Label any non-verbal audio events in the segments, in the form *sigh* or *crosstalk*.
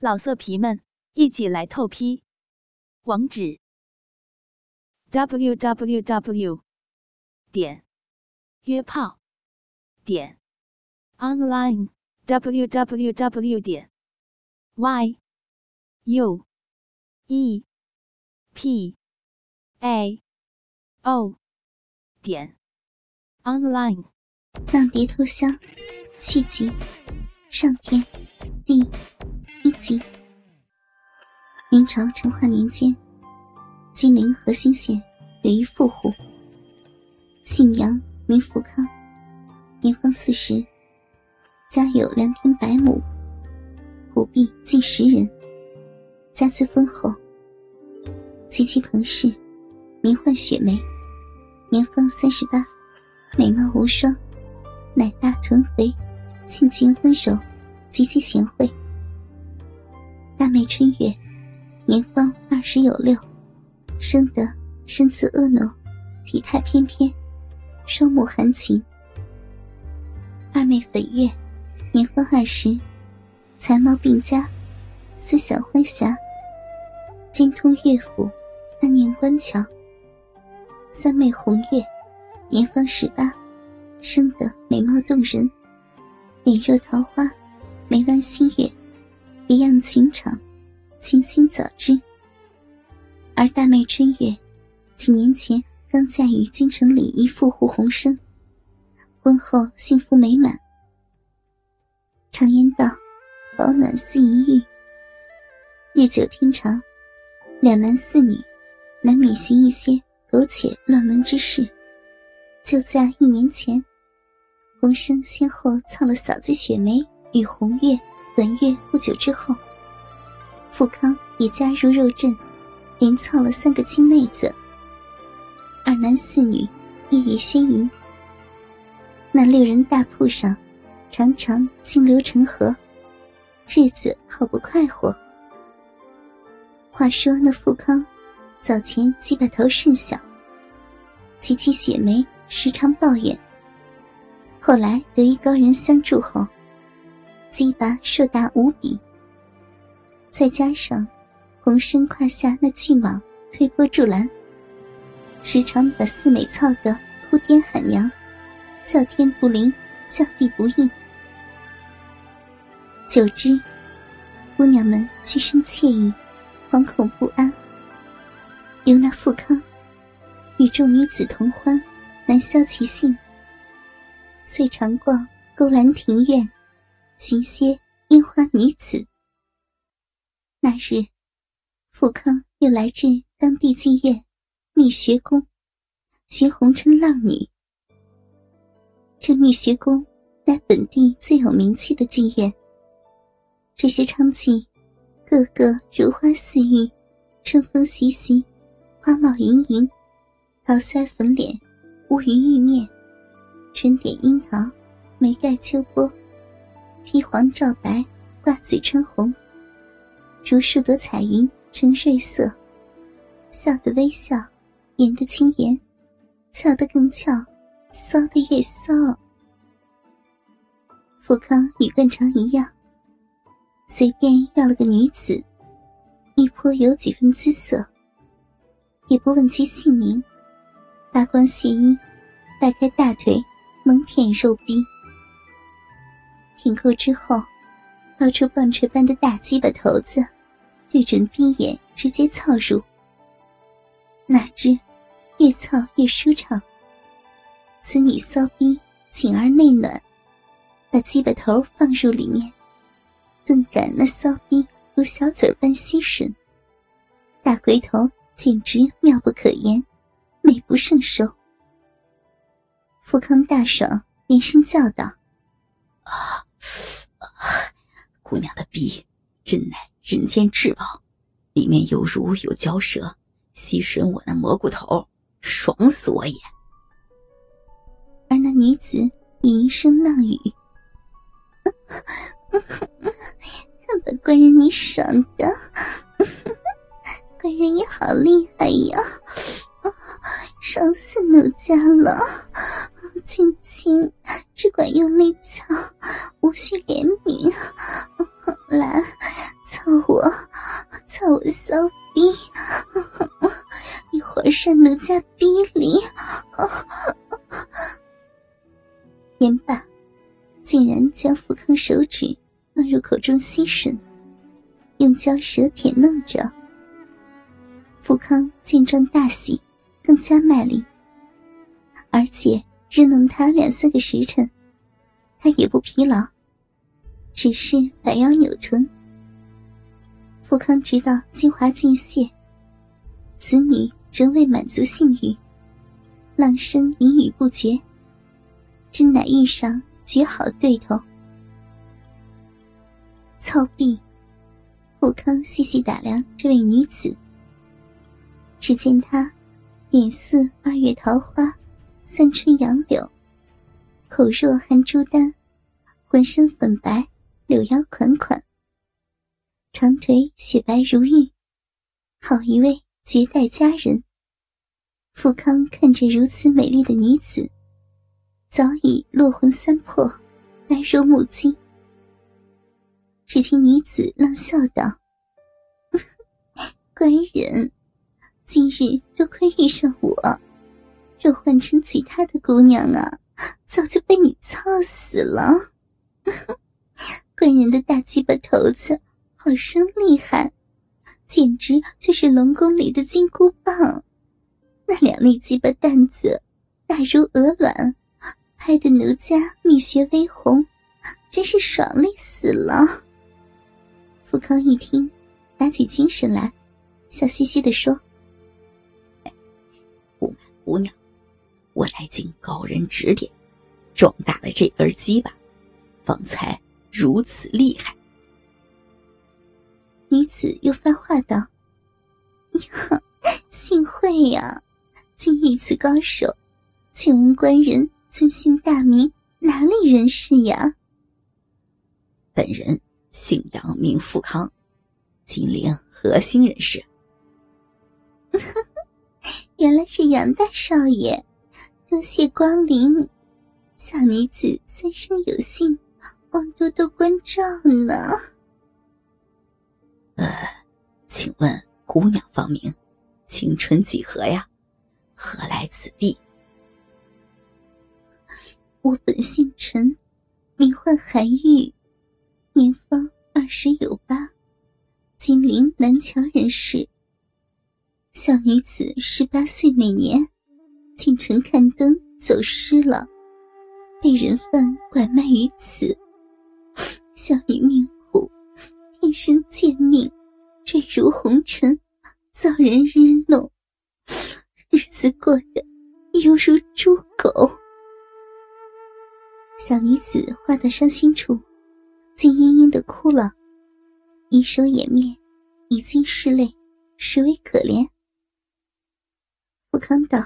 老色皮们，一起来透批！网址：w w w 点约炮点 online w w w 点 y u e p a o 点 online。浪蝶偷香续集上天第一集。明朝成化年间，金陵河兴县有一富户，姓杨，名福康，年方四十，家有良田百亩，虎婢近十人，家资丰厚。其妻彭氏，名唤雪梅，年方三十八，美貌无双。奶大臀肥，性情温柔，极其贤惠。大妹春月，年方二十有六，生得身姿婀娜，体态翩翩，双目含情。二妹粉月，年方二十，才貌并佳，思想欢侠，精通乐府，暗念关窍。三妹红月，年方十八。生得美貌动人，脸若桃花，眉弯新月，一样情长，倾心早知。而大妹春月，几年前刚嫁于京城里一富户洪生，婚后幸福美满。常言道：“保暖思淫欲。”日久天长，两男四女，难免行一些苟且乱伦之事。就在一年前。洪生先后操了嫂子雪梅与红月、文月，不久之后，富康也加入肉阵，连操了三个亲妹子。二男四女，夜夜宣淫。那六人大铺上，常常金流成河，日子好不快活。话说那富康，早前鸡巴头甚小，其妻雪梅时常抱怨。后来得一高人相助后，鸡巴硕大无比。再加上红生胯下那巨蟒推波助澜，时常把四美操得哭爹喊娘，叫天不灵，叫地不应。久之，姑娘们俱生惬意，惶恐不安。由那富康与众女子同欢，难消其性。遂常逛勾栏庭院，寻些樱花女子。那日，富康又来至当地妓院蜜学宫，寻红尘浪女。这蜜学宫乃本地最有名气的妓院。这些娼妓，个个如花似玉，春风习习，花貌盈盈，桃腮粉脸，乌云玉面。唇点樱桃，眉盖秋波，披黄罩白，挂嘴穿红，如数朵彩云呈瑞色。笑的微笑，演的轻颜，俏的更俏，骚的越骚。富康与惯常一样，随便要了个女子，亦颇有几分姿色，也不问其姓名，扒光细衣，掰开大腿。猛舔肉逼，舔够之后，掏出棒槌般的大鸡巴头子，对准逼眼直接操入。哪知越操越舒畅，此女骚逼紧而内暖，把鸡巴头放入里面，顿感那骚逼如小嘴般吸吮，大龟头简直妙不可言，美不胜收。富康大爽，连声叫道：“啊，姑娘的逼真乃人间至宝，里面有如有嚼舌，吸吮我那蘑菇头，爽死我也！”而那女子吟声浪语：“ *laughs* 看把官人你爽的，官人也好厉害呀，爽死奴家了！” *laughs* 亲亲，只管用力操，无需怜悯。来，操我，操我骚逼！你活上奴家逼里！言罢，竟然将富康手指放入口中吸吮，用胶舌舔弄着。富康见状大喜，更加卖力，而且日弄他两三个时辰，他也不疲劳，只是摆腰扭臀。富康直到精华尽泄，此女仍未满足性欲，浪声隐语不绝，真乃遇上绝好对头。操毕，富康细细打量这位女子。只见她脸似二月桃花，三春杨柳，口若含珠丹，浑身粉白，柳腰款款，长腿雪白如玉，好一位绝代佳人。富康看着如此美丽的女子，早已落魂三魄，呆若木鸡。只听女子冷笑道：“ *laughs* 官人。”今日多亏遇上我，若换成其他的姑娘啊，早就被你操死了。*laughs* 官人的大鸡巴头子好生厉害，简直就是龙宫里的金箍棒。那两粒鸡巴蛋子大如鹅卵，拍得奴家蜜穴微红，真是爽利死了。富康一听，打起精神来，笑嘻嘻的说。姑娘，我来经高人指点，壮大了这根鸡巴，方才如此厉害。女子又发话道：“你好，幸会呀！今遇此高手，请问官人尊姓大名，哪里人士呀？”本人姓杨，名富康，金陵核心人士。*laughs* 原来是杨大少爷，多谢光临。小女子三生有幸，望多多关照呢。呃，请问姑娘芳名，青春几何呀？何来此地？我本姓陈，名唤韩玉，年方二十有八，金陵南墙人士。小女子十八岁那年，进城看灯走失了，被人贩拐卖于此。小女命苦，天生贱命，坠入红尘，遭人日弄，日子过得犹如猪狗。小女子话到伤心处，竟嘤嘤的哭了，一手掩面，已经拭泪，实为可怜。富康道：“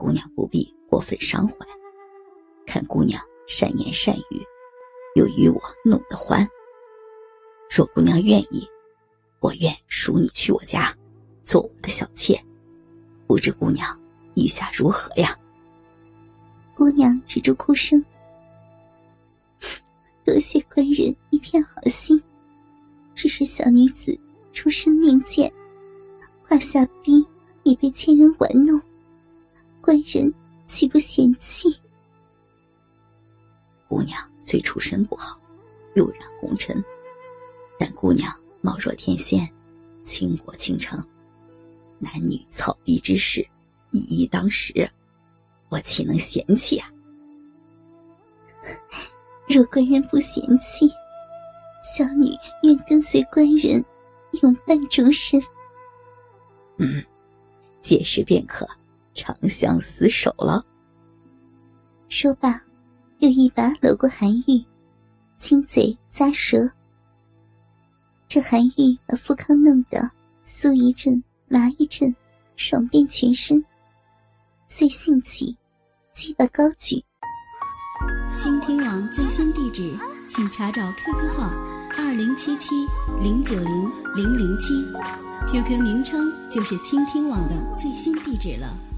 姑娘不必过分伤怀，看姑娘善言善语，又与我弄得欢。若姑娘愿意，我愿赎你去我家，做我的小妾。不知姑娘意下如何呀？”姑娘止住哭声，*laughs* 多谢官人一片好心，只是小女子出身命贱，胯下逼。已被千人玩弄，官人岂不嫌弃？姑娘虽出身不好，又染红尘，但姑娘貌若天仙，倾国倾城，男女草逼之事，一一当十，我岂能嫌弃啊？*laughs* 若官人不嫌弃，小女愿跟随官人，永伴终身。嗯。届时便可长相厮守了。说罢，又一把搂过韩愈，亲嘴咂舌。这韩愈把富康弄得酥一阵麻一阵，爽遍全身。遂兴起，鸡巴高举。倾听网最新地址，请查找 QQ 号二零七七零九零零零七。QQ 名称就是倾听网的最新地址了。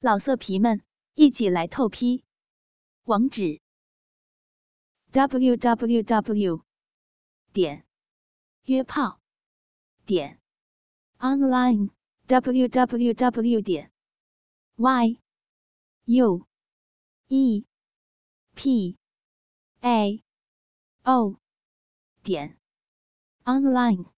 老色皮们，一起来透批！网址：www. 点约炮点 online w w w 点 y u e p a o 点 online。